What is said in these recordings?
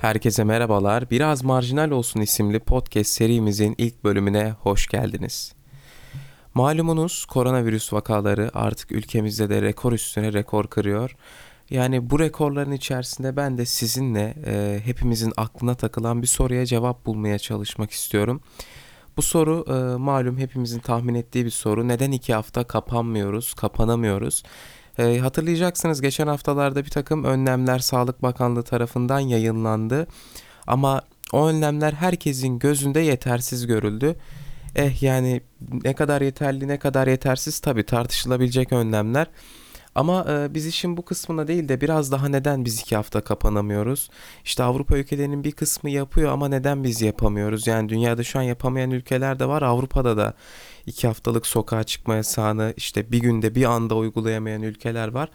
Herkese merhabalar. Biraz Marjinal Olsun isimli podcast serimizin ilk bölümüne hoş geldiniz. Malumunuz koronavirüs vakaları artık ülkemizde de rekor üstüne rekor kırıyor. Yani bu rekorların içerisinde ben de sizinle e, hepimizin aklına takılan bir soruya cevap bulmaya çalışmak istiyorum. Bu soru e, malum hepimizin tahmin ettiği bir soru. Neden iki hafta kapanmıyoruz, kapanamıyoruz? E, hatırlayacaksınız geçen haftalarda bir takım önlemler Sağlık Bakanlığı tarafından yayınlandı. Ama o önlemler herkesin gözünde yetersiz görüldü. Eh yani ne kadar yeterli ne kadar yetersiz tabii tartışılabilecek önlemler. Ama e, biz işin bu kısmına değil de biraz daha neden biz iki hafta kapanamıyoruz? İşte Avrupa ülkelerinin bir kısmı yapıyor ama neden biz yapamıyoruz? Yani dünyada şu an yapamayan ülkeler de var. Avrupa'da da iki haftalık sokağa çıkma yasağını işte bir günde bir anda uygulayamayan ülkeler var.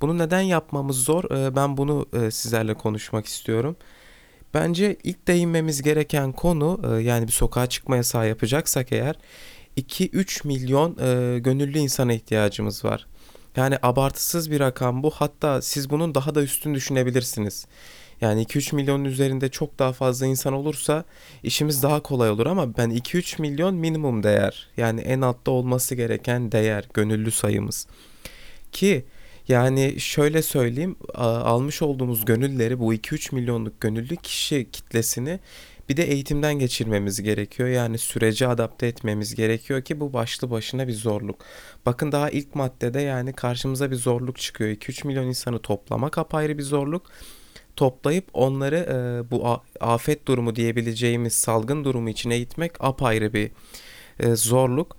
Bunu neden yapmamız zor? E, ben bunu e, sizlerle konuşmak istiyorum. Bence ilk değinmemiz gereken konu e, yani bir sokağa çıkma yasağı yapacaksak eğer 2-3 milyon gönüllü insana ihtiyacımız var. Yani abartısız bir rakam bu. Hatta siz bunun daha da üstün düşünebilirsiniz. Yani 2-3 milyonun üzerinde çok daha fazla insan olursa işimiz daha kolay olur ama ben 2-3 milyon minimum değer. Yani en altta olması gereken değer, gönüllü sayımız. Ki yani şöyle söyleyeyim almış olduğumuz gönülleri bu 2-3 milyonluk gönüllü kişi kitlesini bir de eğitimden geçirmemiz gerekiyor. Yani sürece adapte etmemiz gerekiyor ki bu başlı başına bir zorluk. Bakın daha ilk maddede yani karşımıza bir zorluk çıkıyor. 2-3 milyon insanı toplamak apayrı bir zorluk. Toplayıp onları e, bu afet durumu diyebileceğimiz salgın durumu için eğitmek apayrı bir e, zorluk.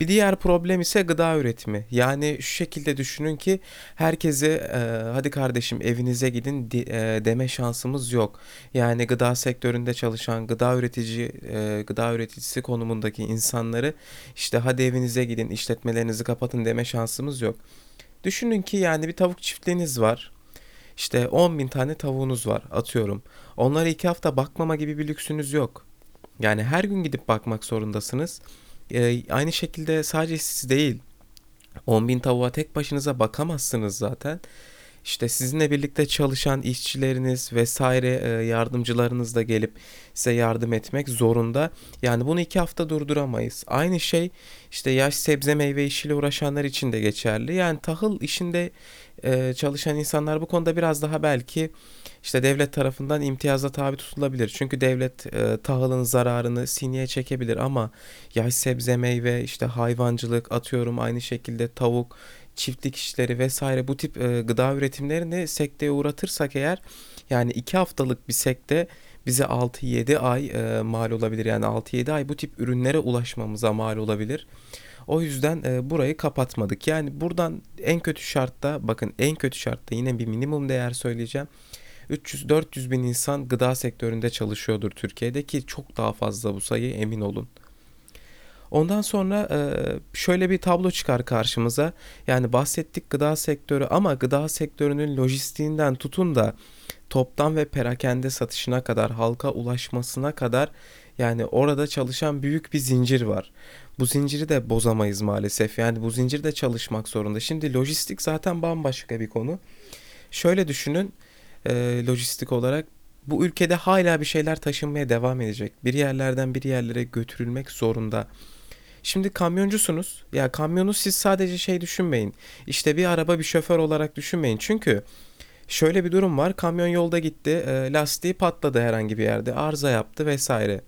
Bir diğer problem ise gıda üretimi. Yani şu şekilde düşünün ki herkese e, hadi kardeşim evinize gidin di, e, deme şansımız yok. Yani gıda sektöründe çalışan gıda üretici e, gıda üreticisi konumundaki insanları işte hadi evinize gidin işletmelerinizi kapatın deme şansımız yok. Düşünün ki yani bir tavuk çiftliğiniz var. İşte 10 bin tane tavuğunuz var atıyorum. Onlara iki hafta bakmama gibi bir lüksünüz yok. Yani her gün gidip bakmak zorundasınız. E, aynı şekilde sadece siz değil 10 bin tavuğa tek başınıza bakamazsınız zaten. İşte sizinle birlikte çalışan işçileriniz vesaire e, yardımcılarınız da gelip size yardım etmek zorunda. Yani bunu iki hafta durduramayız. Aynı şey işte yaş sebze meyve işiyle uğraşanlar için de geçerli. Yani tahıl işinde e, çalışan insanlar bu konuda biraz daha belki işte devlet tarafından imtiyaza tabi tutulabilir. Çünkü devlet e, tahılın zararını sineye çekebilir ama yaş sebze meyve işte hayvancılık atıyorum aynı şekilde tavuk çiftlik işleri vesaire bu tip e, gıda üretimlerini sekteye uğratırsak eğer yani iki haftalık bir sekte bize 6-7 ay e, mal olabilir. Yani 6-7 ay bu tip ürünlere ulaşmamıza mal olabilir. O yüzden e, burayı kapatmadık. Yani buradan en kötü şartta bakın en kötü şartta yine bir minimum değer söyleyeceğim. 300-400 bin insan gıda sektöründe çalışıyordur Türkiye'de ki çok daha fazla bu sayı emin olun. Ondan sonra e, şöyle bir tablo çıkar karşımıza. Yani bahsettik gıda sektörü ama gıda sektörünün lojistiğinden tutun da toptan ve perakende satışına kadar halka ulaşmasına kadar yani orada çalışan büyük bir zincir var. Bu zinciri de bozamayız maalesef. Yani bu zincir de çalışmak zorunda. Şimdi lojistik zaten bambaşka bir konu. Şöyle düşünün e, lojistik olarak bu ülkede hala bir şeyler taşınmaya devam edecek. Bir yerlerden bir yerlere götürülmek zorunda. Şimdi kamyoncusunuz. Ya kamyonu siz sadece şey düşünmeyin. İşte bir araba bir şoför olarak düşünmeyin. Çünkü şöyle bir durum var. Kamyon yolda gitti. E, lastiği patladı herhangi bir yerde. Arıza yaptı vesaire.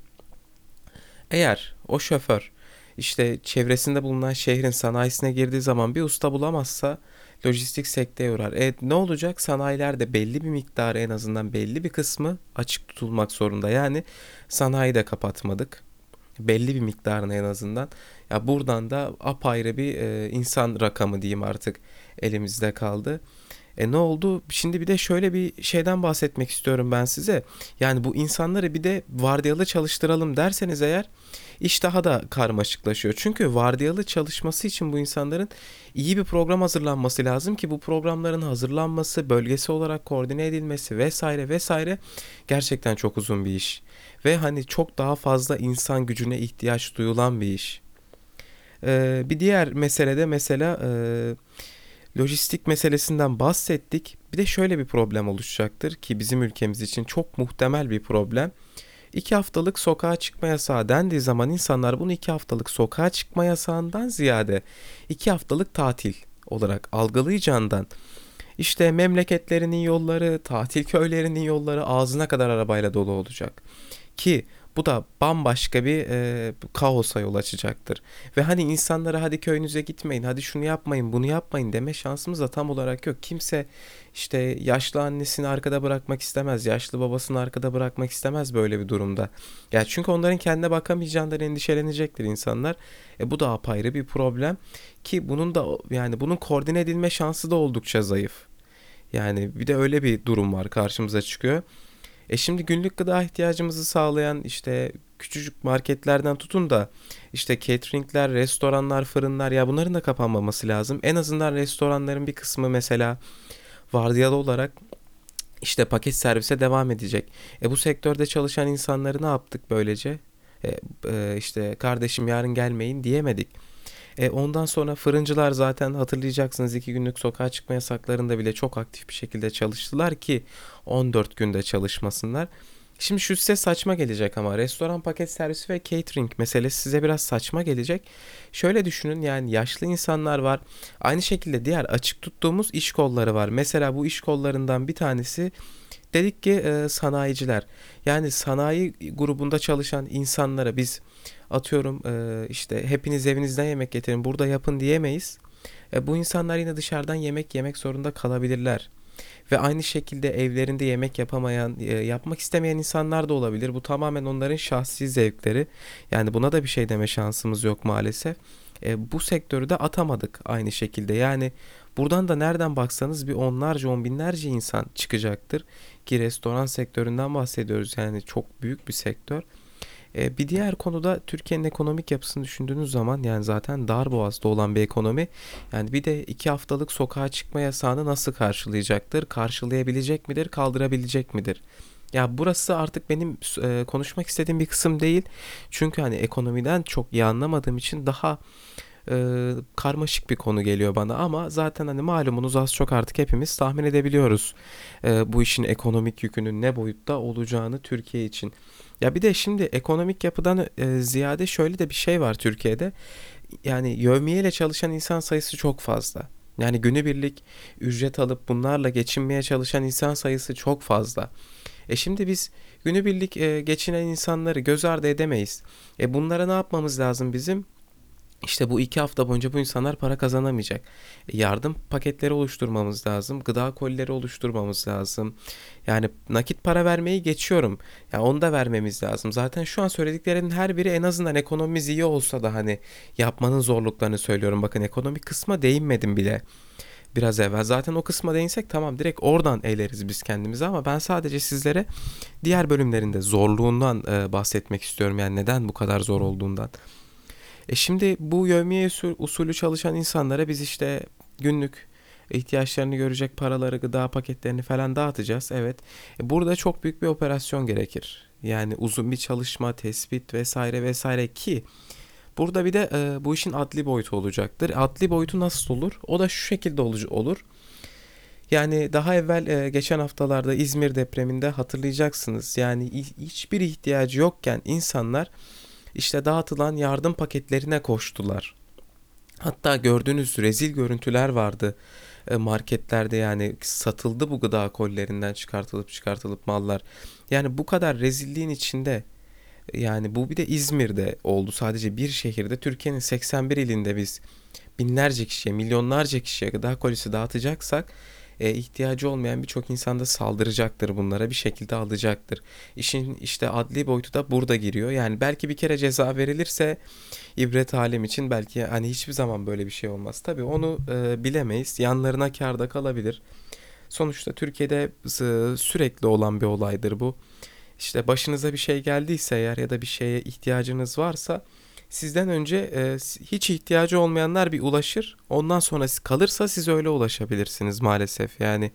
Eğer o şoför işte çevresinde bulunan şehrin sanayisine girdiği zaman bir usta bulamazsa lojistik sekteye uğrar. E ne olacak? Sanayilerde belli bir miktarı en azından belli bir kısmı açık tutulmak zorunda. Yani sanayi de kapatmadık. Belli bir miktarını en azından. Ya buradan da apayrı bir e, insan rakamı diyeyim artık elimizde kaldı. E ne oldu? Şimdi bir de şöyle bir şeyden bahsetmek istiyorum ben size. Yani bu insanları bir de vardiyalı çalıştıralım derseniz eğer iş daha da karmaşıklaşıyor. Çünkü vardiyalı çalışması için bu insanların iyi bir program hazırlanması lazım ki bu programların hazırlanması, bölgesi olarak koordine edilmesi vesaire vesaire gerçekten çok uzun bir iş. Ve hani çok daha fazla insan gücüne ihtiyaç duyulan bir iş. Ee, bir diğer mesele de mesela e, lojistik meselesinden bahsettik. Bir de şöyle bir problem oluşacaktır ki bizim ülkemiz için çok muhtemel bir problem. İki haftalık sokağa çıkma yasağı dendiği zaman insanlar bunu iki haftalık sokağa çıkma yasağından ziyade iki haftalık tatil olarak algılayacağından işte memleketlerinin yolları, tatil köylerinin yolları ağzına kadar arabayla dolu olacak. Ki bu da bambaşka bir e, kaosa yol açacaktır. Ve hani insanlara hadi köyünüze gitmeyin, hadi şunu yapmayın, bunu yapmayın deme şansımız da tam olarak yok. Kimse işte yaşlı annesini arkada bırakmak istemez, yaşlı babasını arkada bırakmak istemez böyle bir durumda. Ya çünkü onların kendine bakamayacağından endişelenecektir insanlar. E bu da apayrı bir problem ki bunun da yani bunun koordine edilme şansı da oldukça zayıf. Yani bir de öyle bir durum var karşımıza çıkıyor. E şimdi günlük gıda ihtiyacımızı sağlayan işte küçücük marketlerden tutun da işte cateringler, restoranlar, fırınlar ya bunların da kapanmaması lazım. En azından restoranların bir kısmı mesela vardiyalı olarak işte paket servise devam edecek. E bu sektörde çalışan insanları ne yaptık böylece? E, e, işte kardeşim yarın gelmeyin diyemedik. E, ondan sonra fırıncılar zaten hatırlayacaksınız iki günlük sokağa çıkma yasaklarında bile çok aktif bir şekilde çalıştılar ki 14 günde çalışmasınlar. Şimdi şu size saçma gelecek ama restoran paket servisi ve catering meselesi size biraz saçma gelecek. Şöyle düşünün yani yaşlı insanlar var. Aynı şekilde diğer açık tuttuğumuz iş kolları var. Mesela bu iş kollarından bir tanesi dedik ki e, sanayiciler. Yani sanayi grubunda çalışan insanlara biz atıyorum e, işte hepiniz evinizden yemek getirin burada yapın diyemeyiz. E, bu insanlar yine dışarıdan yemek yemek zorunda kalabilirler. Ve aynı şekilde evlerinde yemek yapamayan, e, yapmak istemeyen insanlar da olabilir. Bu tamamen onların şahsi zevkleri. Yani buna da bir şey deme şansımız yok maalesef. E, bu sektörü de atamadık aynı şekilde. Yani buradan da nereden baksanız bir onlarca on binlerce insan çıkacaktır. Ki restoran sektöründen bahsediyoruz. Yani çok büyük bir sektör. E, bir diğer konuda Türkiye'nin ekonomik yapısını düşündüğünüz zaman yani zaten dar boğazda olan bir ekonomi. Yani bir de iki haftalık sokağa çıkma yasağını nasıl karşılayacaktır? Karşılayabilecek midir? Kaldırabilecek midir? Ya burası artık benim e, konuşmak istediğim bir kısım değil. Çünkü hani ekonomiden çok iyi anlamadığım için daha e, karmaşık bir konu geliyor bana ama zaten hani malumunuz az çok artık hepimiz tahmin edebiliyoruz e, bu işin ekonomik yükünün ne boyutta olacağını Türkiye için. Ya bir de şimdi ekonomik yapıdan e, ziyade şöyle de bir şey var Türkiye'de. Yani yövmiyeyle çalışan insan sayısı çok fazla. Yani günübirlik ücret alıp bunlarla geçinmeye çalışan insan sayısı çok fazla. E şimdi biz günübirlik e, geçinen insanları göz ardı edemeyiz. E bunlara ne yapmamız lazım bizim? İşte bu iki hafta boyunca bu insanlar para kazanamayacak. Yardım paketleri oluşturmamız lazım. Gıda kolileri oluşturmamız lazım. Yani nakit para vermeyi geçiyorum. Ya yani onu da vermemiz lazım. Zaten şu an söylediklerinin her biri en azından ekonomimiz iyi olsa da hani yapmanın zorluklarını söylüyorum. Bakın ekonomik kısma değinmedim bile biraz evvel. Zaten o kısma değinsek tamam direkt oradan eğleriz biz kendimizi ama ben sadece sizlere diğer bölümlerinde zorluğundan e, bahsetmek istiyorum. Yani neden bu kadar zor olduğundan. E şimdi bu yevmiye usulü çalışan insanlara biz işte günlük ihtiyaçlarını görecek paraları, gıda paketlerini falan dağıtacağız. Evet. E burada çok büyük bir operasyon gerekir. Yani uzun bir çalışma, tespit vesaire vesaire ki burada bir de e, bu işin adli boyutu olacaktır. Adli boyutu nasıl olur? O da şu şekilde olur. Yani daha evvel e, geçen haftalarda İzmir depreminde hatırlayacaksınız. Yani hiçbir ihtiyacı yokken insanlar işte dağıtılan yardım paketlerine koştular. Hatta gördüğünüz rezil görüntüler vardı e, marketlerde yani satıldı bu gıda kollerinden çıkartılıp çıkartılıp mallar. Yani bu kadar rezilliğin içinde yani bu bir de İzmir'de oldu sadece bir şehirde Türkiye'nin 81 ilinde biz binlerce kişiye milyonlarca kişiye gıda kolisi dağıtacaksak e, ihtiyacı olmayan birçok insan da saldıracaktır bunlara bir şekilde alacaktır. İşin işte adli boyutu da burada giriyor. Yani belki bir kere ceza verilirse ibret alem için belki hani hiçbir zaman böyle bir şey olmaz. Tabii onu e, bilemeyiz. Yanlarına karda kalabilir. Sonuçta Türkiye'de sürekli olan bir olaydır bu. İşte başınıza bir şey geldiyse eğer ya da bir şeye ihtiyacınız varsa sizden önce e, hiç ihtiyacı olmayanlar bir ulaşır. Ondan sonra kalırsa siz öyle ulaşabilirsiniz maalesef. Yani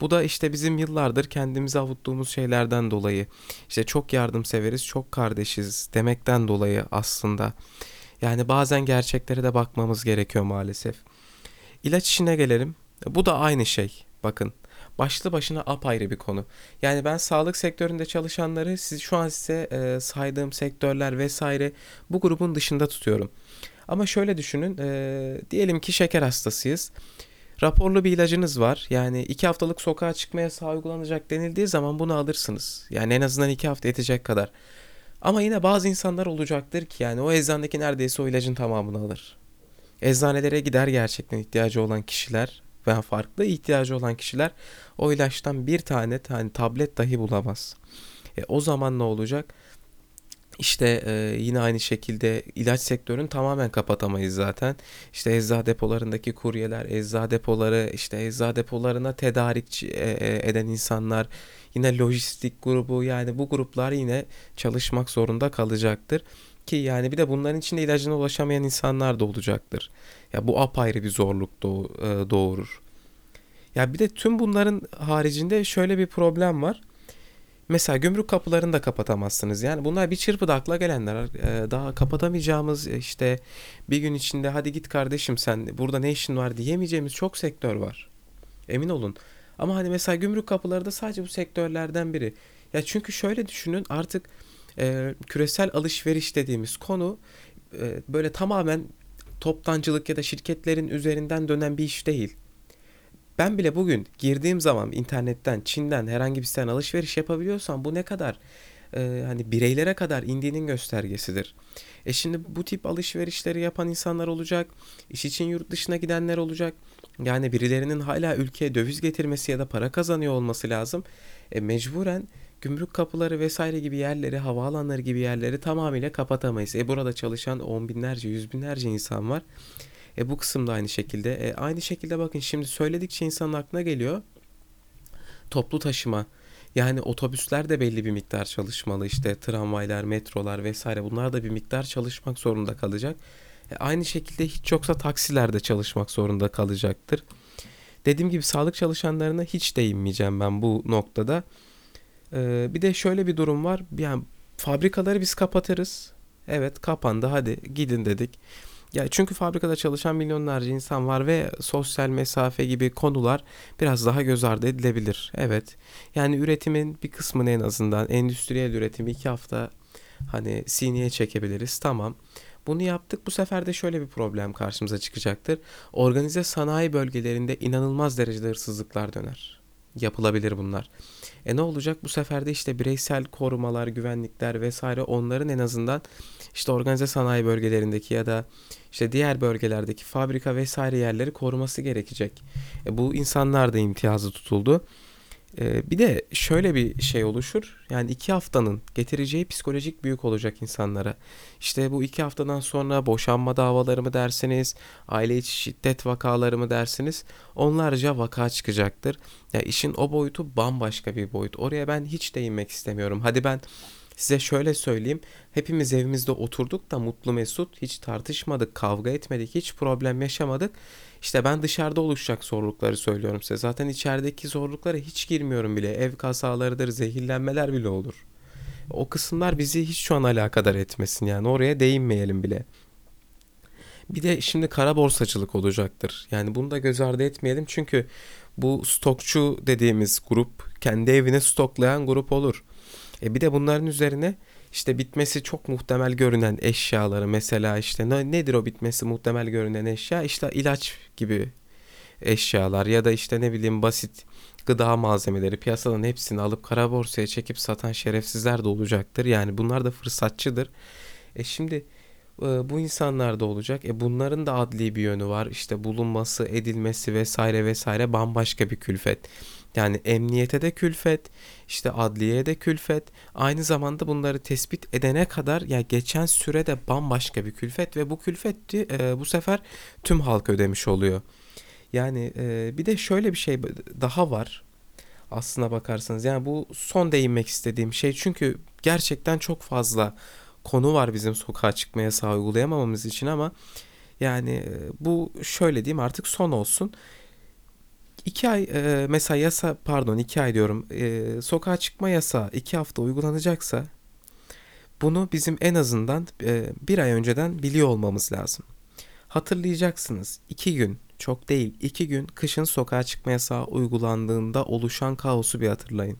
bu da işte bizim yıllardır kendimizi avuttuğumuz şeylerden dolayı. İşte çok yardımseveriz, çok kardeşiz demekten dolayı aslında. Yani bazen gerçeklere de bakmamız gerekiyor maalesef. İlaç işine gelelim. Bu da aynı şey. Bakın başlı başına apayrı bir konu. Yani ben sağlık sektöründe çalışanları siz şu an size e, saydığım sektörler vesaire bu grubun dışında tutuyorum. Ama şöyle düşünün. E, diyelim ki şeker hastasıyız. Raporlu bir ilacınız var. Yani iki haftalık sokağa çıkmaya sağ uygulanacak denildiği zaman bunu alırsınız. Yani en azından iki hafta yetecek kadar. Ama yine bazı insanlar olacaktır ki yani o eczanedeki neredeyse o ilacın tamamını alır. Eczanelere gider gerçekten ihtiyacı olan kişiler veya farklı ihtiyacı olan kişiler o ilaçtan bir tane tane tablet dahi bulamaz. E, o zaman ne olacak? İşte e, yine aynı şekilde ilaç sektörünü tamamen kapatamayız zaten. İşte eczacı depolarındaki kuryeler, eczacı depoları, işte eczacı depolarına tedarik e, e, eden insanlar, yine lojistik grubu yani bu gruplar yine çalışmak zorunda kalacaktır. Ki yani bir de bunların içinde ilacına ulaşamayan insanlar da olacaktır. Ya bu apayrı bir zorluk e, doğurur. Ya bir de tüm bunların haricinde şöyle bir problem var. Mesela gümrük kapılarını da kapatamazsınız. Yani bunlar bir çırpıda akla gelenler. Ee, daha kapatamayacağımız işte bir gün içinde hadi git kardeşim sen burada ne işin var diyemeyeceğimiz çok sektör var. Emin olun. Ama hani mesela gümrük kapıları da sadece bu sektörlerden biri. Ya çünkü şöyle düşünün artık e, küresel alışveriş dediğimiz konu e, böyle tamamen toptancılık ya da şirketlerin üzerinden dönen bir iş değil. Ben bile bugün girdiğim zaman internetten, Çin'den herhangi bir siteden alışveriş yapabiliyorsam bu ne kadar e, hani bireylere kadar indiğinin göstergesidir. E şimdi bu tip alışverişleri yapan insanlar olacak, iş için yurt dışına gidenler olacak. Yani birilerinin hala ülkeye döviz getirmesi ya da para kazanıyor olması lazım. E mecburen gümrük kapıları vesaire gibi yerleri, havaalanları gibi yerleri tamamıyla kapatamayız. E burada çalışan on binlerce, yüz binlerce insan var. E bu kısımda aynı şekilde. E aynı şekilde bakın şimdi söyledikçe insanın aklına geliyor. Toplu taşıma. Yani otobüsler de belli bir miktar çalışmalı. İşte tramvaylar, metrolar vesaire bunlar da bir miktar çalışmak zorunda kalacak. E aynı şekilde hiç yoksa taksiler de çalışmak zorunda kalacaktır. Dediğim gibi sağlık çalışanlarına hiç değinmeyeceğim ben bu noktada. Ee, bir de şöyle bir durum var. Yani fabrikaları biz kapatırız. Evet kapandı hadi gidin dedik. Ya çünkü fabrikada çalışan milyonlarca insan var ve sosyal mesafe gibi konular biraz daha göz ardı edilebilir. Evet. Yani üretimin bir kısmını en azından endüstriyel üretimi iki hafta hani sineye çekebiliriz. Tamam. Bunu yaptık. Bu sefer de şöyle bir problem karşımıza çıkacaktır. Organize sanayi bölgelerinde inanılmaz derecede hırsızlıklar döner. Yapılabilir bunlar. E ne olacak? Bu sefer de işte bireysel korumalar, güvenlikler vesaire onların en azından işte organize sanayi bölgelerindeki ya da işte diğer bölgelerdeki fabrika vesaire yerleri koruması gerekecek. E bu insanlar da imtiyazı tutuldu. E bir de şöyle bir şey oluşur. Yani iki haftanın getireceği psikolojik büyük olacak insanlara. İşte bu iki haftadan sonra boşanma davaları mı dersiniz, aile içi şiddet vakaları mı dersiniz, onlarca vaka çıkacaktır. Ya yani işin o boyutu bambaşka bir boyut. Oraya ben hiç değinmek istemiyorum. Hadi ben Size şöyle söyleyeyim. Hepimiz evimizde oturduk da mutlu mesut hiç tartışmadık, kavga etmedik, hiç problem yaşamadık. İşte ben dışarıda oluşacak zorlukları söylüyorum size. Zaten içerideki zorluklara hiç girmiyorum bile. Ev kazalarıdır, zehirlenmeler bile olur. O kısımlar bizi hiç şu an alakadar etmesin yani oraya değinmeyelim bile. Bir de şimdi kara borsacılık olacaktır. Yani bunu da göz ardı etmeyelim çünkü bu stokçu dediğimiz grup kendi evine stoklayan grup olur. E bir de bunların üzerine işte bitmesi çok muhtemel görünen eşyaları mesela işte ne, nedir o bitmesi muhtemel görünen eşya? İşte ilaç gibi eşyalar ya da işte ne bileyim basit gıda malzemeleri piyasadan hepsini alıp kara borsaya çekip satan şerefsizler de olacaktır. Yani bunlar da fırsatçıdır. E şimdi e, bu insanlar da olacak. E bunların da adli bir yönü var. İşte bulunması, edilmesi vesaire vesaire bambaşka bir külfet. Yani emniyete de külfet, işte adliyeye de külfet. Aynı zamanda bunları tespit edene kadar ya geçen süre de bambaşka bir külfet ve bu külfetti e, bu sefer tüm halk ödemiş oluyor. Yani e, bir de şöyle bir şey daha var. Aslına bakarsanız yani bu son değinmek istediğim şey çünkü gerçekten çok fazla konu var bizim sokağa çıkmaya sağ uygulayamamamız için ama yani e, bu şöyle diyeyim artık son olsun. İki ay e, mesela yasa pardon iki ay diyorum e, sokağa çıkma yasa iki hafta uygulanacaksa bunu bizim en azından e, bir ay önceden biliyor olmamız lazım. Hatırlayacaksınız iki gün çok değil iki gün kışın sokağa çıkma yasağı uygulandığında oluşan kaosu bir hatırlayın.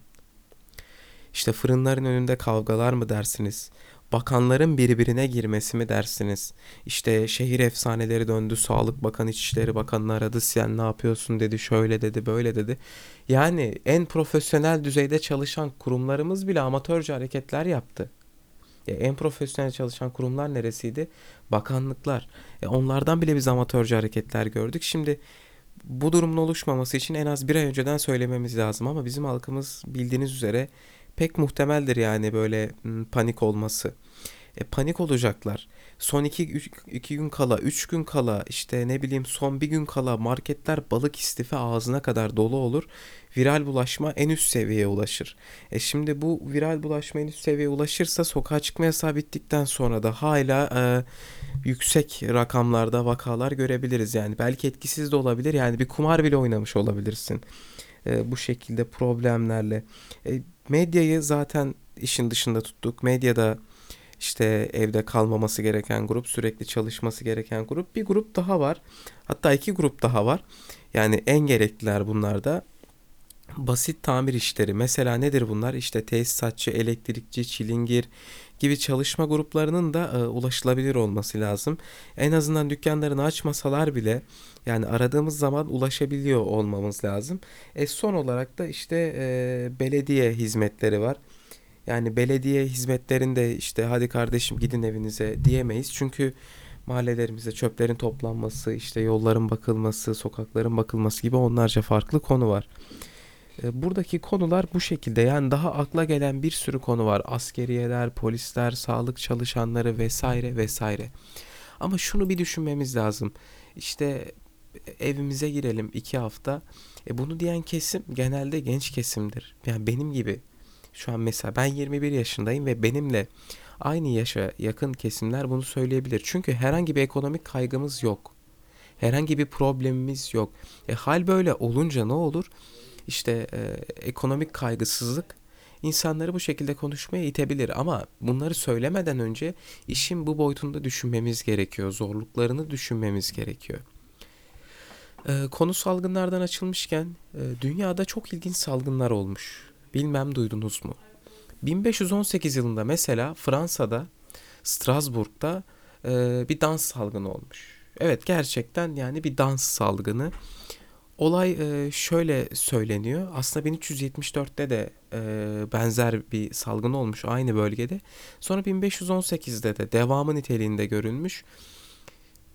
İşte fırınların önünde kavgalar mı dersiniz? Bakanların birbirine girmesi mi dersiniz? İşte şehir efsaneleri döndü. Sağlık Bakanı, İçişleri Bakanı aradı. Sen ne yapıyorsun dedi. Şöyle dedi, böyle dedi. Yani en profesyonel düzeyde çalışan kurumlarımız bile amatörce hareketler yaptı. E, en profesyonel çalışan kurumlar neresiydi? Bakanlıklar. E, onlardan bile biz amatörce hareketler gördük. Şimdi bu durumun oluşmaması için en az bir ay önceden söylememiz lazım ama bizim halkımız bildiğiniz üzere pek muhtemeldir yani böyle panik olması. E, panik olacaklar. Son iki, üç, iki gün kala, üç gün kala işte ne bileyim son bir gün kala marketler balık istifi ağzına kadar dolu olur. Viral bulaşma en üst seviyeye ulaşır. E şimdi bu viral bulaşma en üst seviyeye ulaşırsa sokağa çıkma yasağı bittikten sonra da hala e, yüksek rakamlarda vakalar görebiliriz. Yani belki etkisiz de olabilir. Yani bir kumar bile oynamış olabilirsin. E, bu şekilde problemlerle. E, medyayı zaten işin dışında tuttuk. Medyada işte evde kalmaması gereken grup, sürekli çalışması gereken grup. Bir grup daha var. Hatta iki grup daha var. Yani en gerekliler bunlar da. Basit tamir işleri. Mesela nedir bunlar? İşte tesisatçı, elektrikçi, çilingir gibi çalışma gruplarının da e, ulaşılabilir olması lazım. En azından dükkanlarını açmasalar bile yani aradığımız zaman ulaşabiliyor olmamız lazım. E son olarak da işte e, belediye hizmetleri var. Yani belediye hizmetlerinde işte hadi kardeşim gidin evinize diyemeyiz. Çünkü mahallelerimizde çöplerin toplanması, işte yolların bakılması, sokakların bakılması gibi onlarca farklı konu var. E, buradaki konular bu şekilde yani daha akla gelen bir sürü konu var. Askeriyeler, polisler, sağlık çalışanları vesaire vesaire. Ama şunu bir düşünmemiz lazım. İşte evimize girelim iki hafta. E bunu diyen kesim genelde genç kesimdir. Yani benim gibi. Şu an mesela ben 21 yaşındayım ve benimle aynı yaşa yakın kesimler bunu söyleyebilir. Çünkü herhangi bir ekonomik kaygımız yok. Herhangi bir problemimiz yok. E hal böyle olunca ne olur? İşte e, ekonomik kaygısızlık insanları bu şekilde konuşmaya itebilir ama bunları söylemeden önce işin bu boyutunda düşünmemiz gerekiyor. Zorluklarını düşünmemiz gerekiyor. E, konu salgınlardan açılmışken e, dünyada çok ilginç salgınlar olmuş. Bilmem duydunuz mu? 1518 yılında mesela Fransa'da Strasbourg'da e, bir dans salgını olmuş. Evet gerçekten yani bir dans salgını. Olay şöyle söyleniyor. Aslında 1374'te de benzer bir salgın olmuş aynı bölgede. Sonra 1518'de de devamı niteliğinde görülmüş.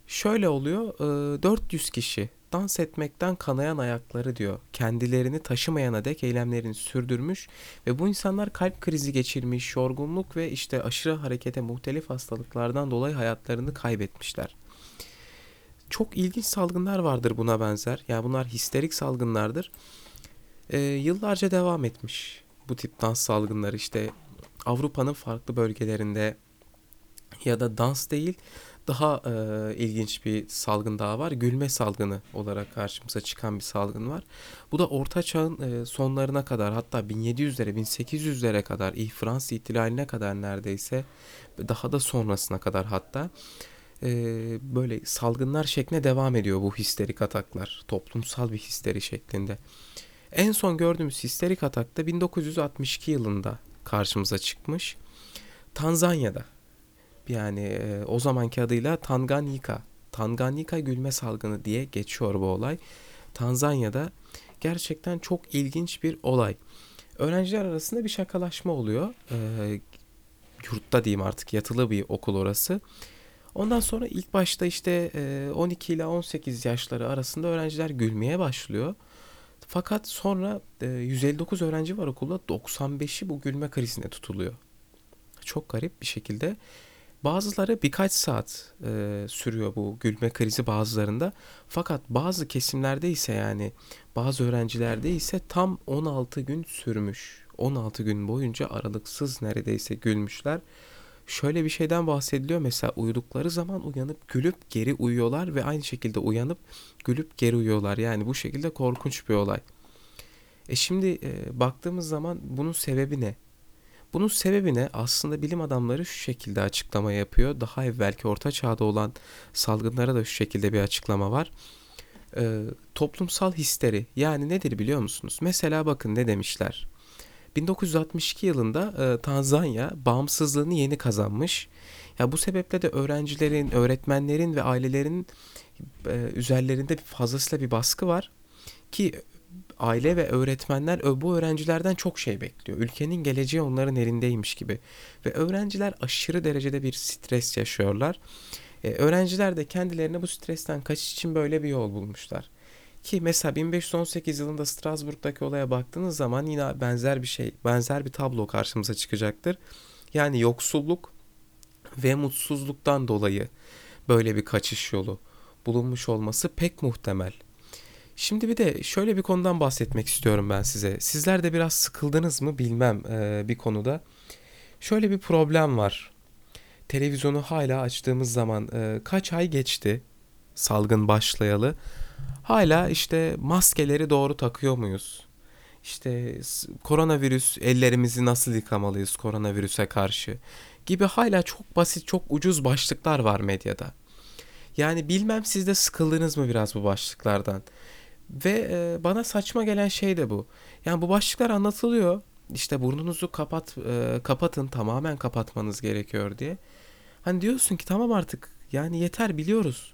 Şöyle oluyor. E, 400 kişi dans etmekten kanayan ayakları diyor. Kendilerini taşımayana dek eylemlerini sürdürmüş ve bu insanlar kalp krizi geçirmiş, yorgunluk ve işte aşırı harekete muhtelif hastalıklardan dolayı hayatlarını kaybetmişler. Çok ilginç salgınlar vardır buna benzer. Yani bunlar histerik salgınlardır. Ee, yıllarca devam etmiş bu tip dans salgınları işte Avrupa'nın farklı bölgelerinde ya da dans değil daha e, ilginç bir salgın daha var. Gülme salgını olarak karşımıza çıkan bir salgın var. Bu da Orta Çağ'ın e, sonlarına kadar hatta 1700'lere 1800'lere kadar Fransız ihtilaline kadar neredeyse daha da sonrasına kadar hatta e, böyle salgınlar şeklinde devam ediyor bu histerik ataklar. Toplumsal bir histeri şeklinde. En son gördüğümüz histerik atakta 1962 yılında karşımıza çıkmış. Tanzanya'da yani e, o zamanki adıyla Tanganyika. Tanganyika gülme salgını diye geçiyor bu olay. Tanzanya'da gerçekten çok ilginç bir olay. Öğrenciler arasında bir şakalaşma oluyor. E, yurtta diyeyim artık yatılı bir okul orası. Ondan sonra ilk başta işte e, 12 ile 18 yaşları arasında öğrenciler gülmeye başlıyor. Fakat sonra e, 159 öğrenci var okulda 95'i bu gülme krizine tutuluyor. Çok garip bir şekilde Bazıları birkaç saat e, sürüyor bu gülme krizi bazılarında. Fakat bazı kesimlerde ise yani bazı öğrencilerde ise tam 16 gün sürmüş. 16 gün boyunca aralıksız neredeyse gülmüşler. Şöyle bir şeyden bahsediliyor mesela uyudukları zaman uyanıp gülüp geri uyuyorlar ve aynı şekilde uyanıp gülüp geri uyuyorlar. Yani bu şekilde korkunç bir olay. E şimdi e, baktığımız zaman bunun sebebi ne? Bunun sebebine aslında bilim adamları şu şekilde açıklama yapıyor. Daha evvelki orta çağda olan salgınlara da şu şekilde bir açıklama var. e, toplumsal histeri yani nedir biliyor musunuz? Mesela bakın ne demişler. 1962 yılında e, Tanzanya bağımsızlığını yeni kazanmış. Ya bu sebeple de öğrencilerin, öğretmenlerin ve ailelerin e, üzerlerinde fazlasıyla bir baskı var ki aile ve öğretmenler bu öğrencilerden çok şey bekliyor. Ülkenin geleceği onların elindeymiş gibi. Ve öğrenciler aşırı derecede bir stres yaşıyorlar. Ee, öğrenciler de kendilerine bu stresten kaçış için böyle bir yol bulmuşlar. Ki mesela 1518 yılında Strasbourg'daki olaya baktığınız zaman yine benzer bir şey, benzer bir tablo karşımıza çıkacaktır. Yani yoksulluk ve mutsuzluktan dolayı böyle bir kaçış yolu bulunmuş olması pek muhtemel. Şimdi bir de şöyle bir konudan bahsetmek istiyorum ben size. Sizler de biraz sıkıldınız mı bilmem e, bir konuda. Şöyle bir problem var. Televizyonu hala açtığımız zaman e, kaç ay geçti salgın başlayalı. Hala işte maskeleri doğru takıyor muyuz? İşte koronavirüs ellerimizi nasıl yıkamalıyız koronavirüse karşı gibi hala çok basit çok ucuz başlıklar var medyada. Yani bilmem siz de sıkıldınız mı biraz bu başlıklardan. Ve e, bana saçma gelen şey de bu. Yani bu başlıklar anlatılıyor. İşte burnunuzu kapat e, kapatın tamamen kapatmanız gerekiyor diye. Hani diyorsun ki tamam artık yani yeter biliyoruz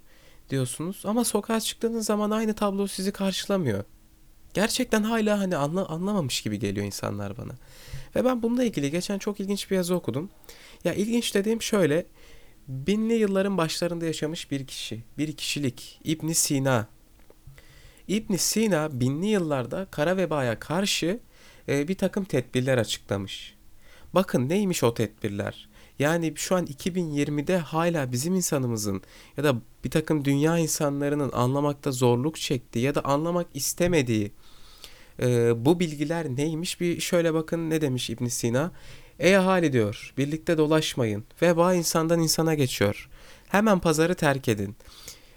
diyorsunuz ama sokağa çıktığınız zaman aynı tablo sizi karşılamıyor. Gerçekten hala hani anla, anlamamış gibi geliyor insanlar bana. Ve ben bununla ilgili geçen çok ilginç bir yazı okudum. Ya ilginç dediğim şöyle. Binli yılların başlarında yaşamış bir kişi, bir kişilik İbn Sina İbn Sina binli yıllarda kara vebaya karşı e, bir takım tedbirler açıklamış. Bakın neymiş o tedbirler? Yani şu an 2020'de hala bizim insanımızın ya da bir takım dünya insanlarının anlamakta zorluk çektiği ya da anlamak istemediği e, bu bilgiler neymiş? Bir şöyle bakın ne demiş İbn Sina? Ey ahali diyor, birlikte dolaşmayın. Veba insandan insana geçiyor. Hemen pazarı terk edin.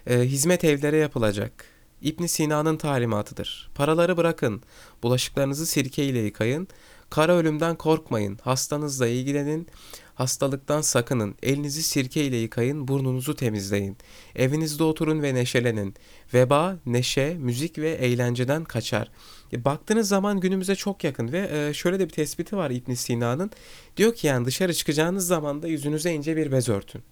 E, hizmet evlere yapılacak. İbn Sina'nın talimatıdır. Paraları bırakın, bulaşıklarınızı sirke ile yıkayın, kara ölümden korkmayın, hastanızla ilgilenin, hastalıktan sakının, elinizi sirke ile yıkayın, burnunuzu temizleyin, evinizde oturun ve neşelenin. Veba, neşe, müzik ve eğlenceden kaçar. E, baktığınız zaman günümüze çok yakın ve e, şöyle de bir tespiti var İbn Sina'nın. Diyor ki yani dışarı çıkacağınız zaman da yüzünüze ince bir bez örtün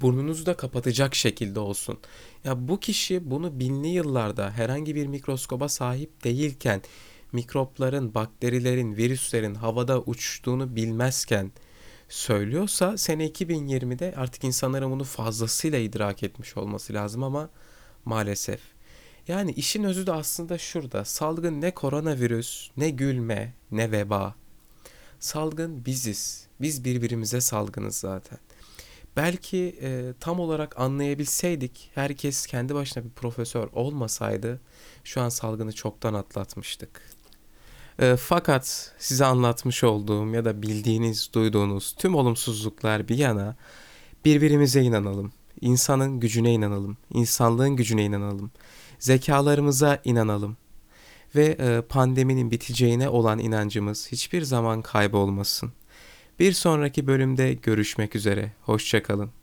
burnunuzu da kapatacak şekilde olsun. Ya bu kişi bunu binli yıllarda herhangi bir mikroskoba sahip değilken mikropların, bakterilerin, virüslerin havada uçtuğunu bilmezken söylüyorsa sene 2020'de artık insanların bunu fazlasıyla idrak etmiş olması lazım ama maalesef. Yani işin özü de aslında şurada. Salgın ne koronavirüs, ne gülme, ne veba. Salgın biziz. Biz birbirimize salgınız zaten. Belki e, tam olarak anlayabilseydik, herkes kendi başına bir profesör olmasaydı şu an salgını çoktan atlatmıştık. E, fakat size anlatmış olduğum ya da bildiğiniz, duyduğunuz tüm olumsuzluklar bir yana birbirimize inanalım. İnsanın gücüne inanalım. insanlığın gücüne inanalım. Zekalarımıza inanalım. Ve e, pandeminin biteceğine olan inancımız hiçbir zaman kaybolmasın. Bir sonraki bölümde görüşmek üzere. Hoşçakalın.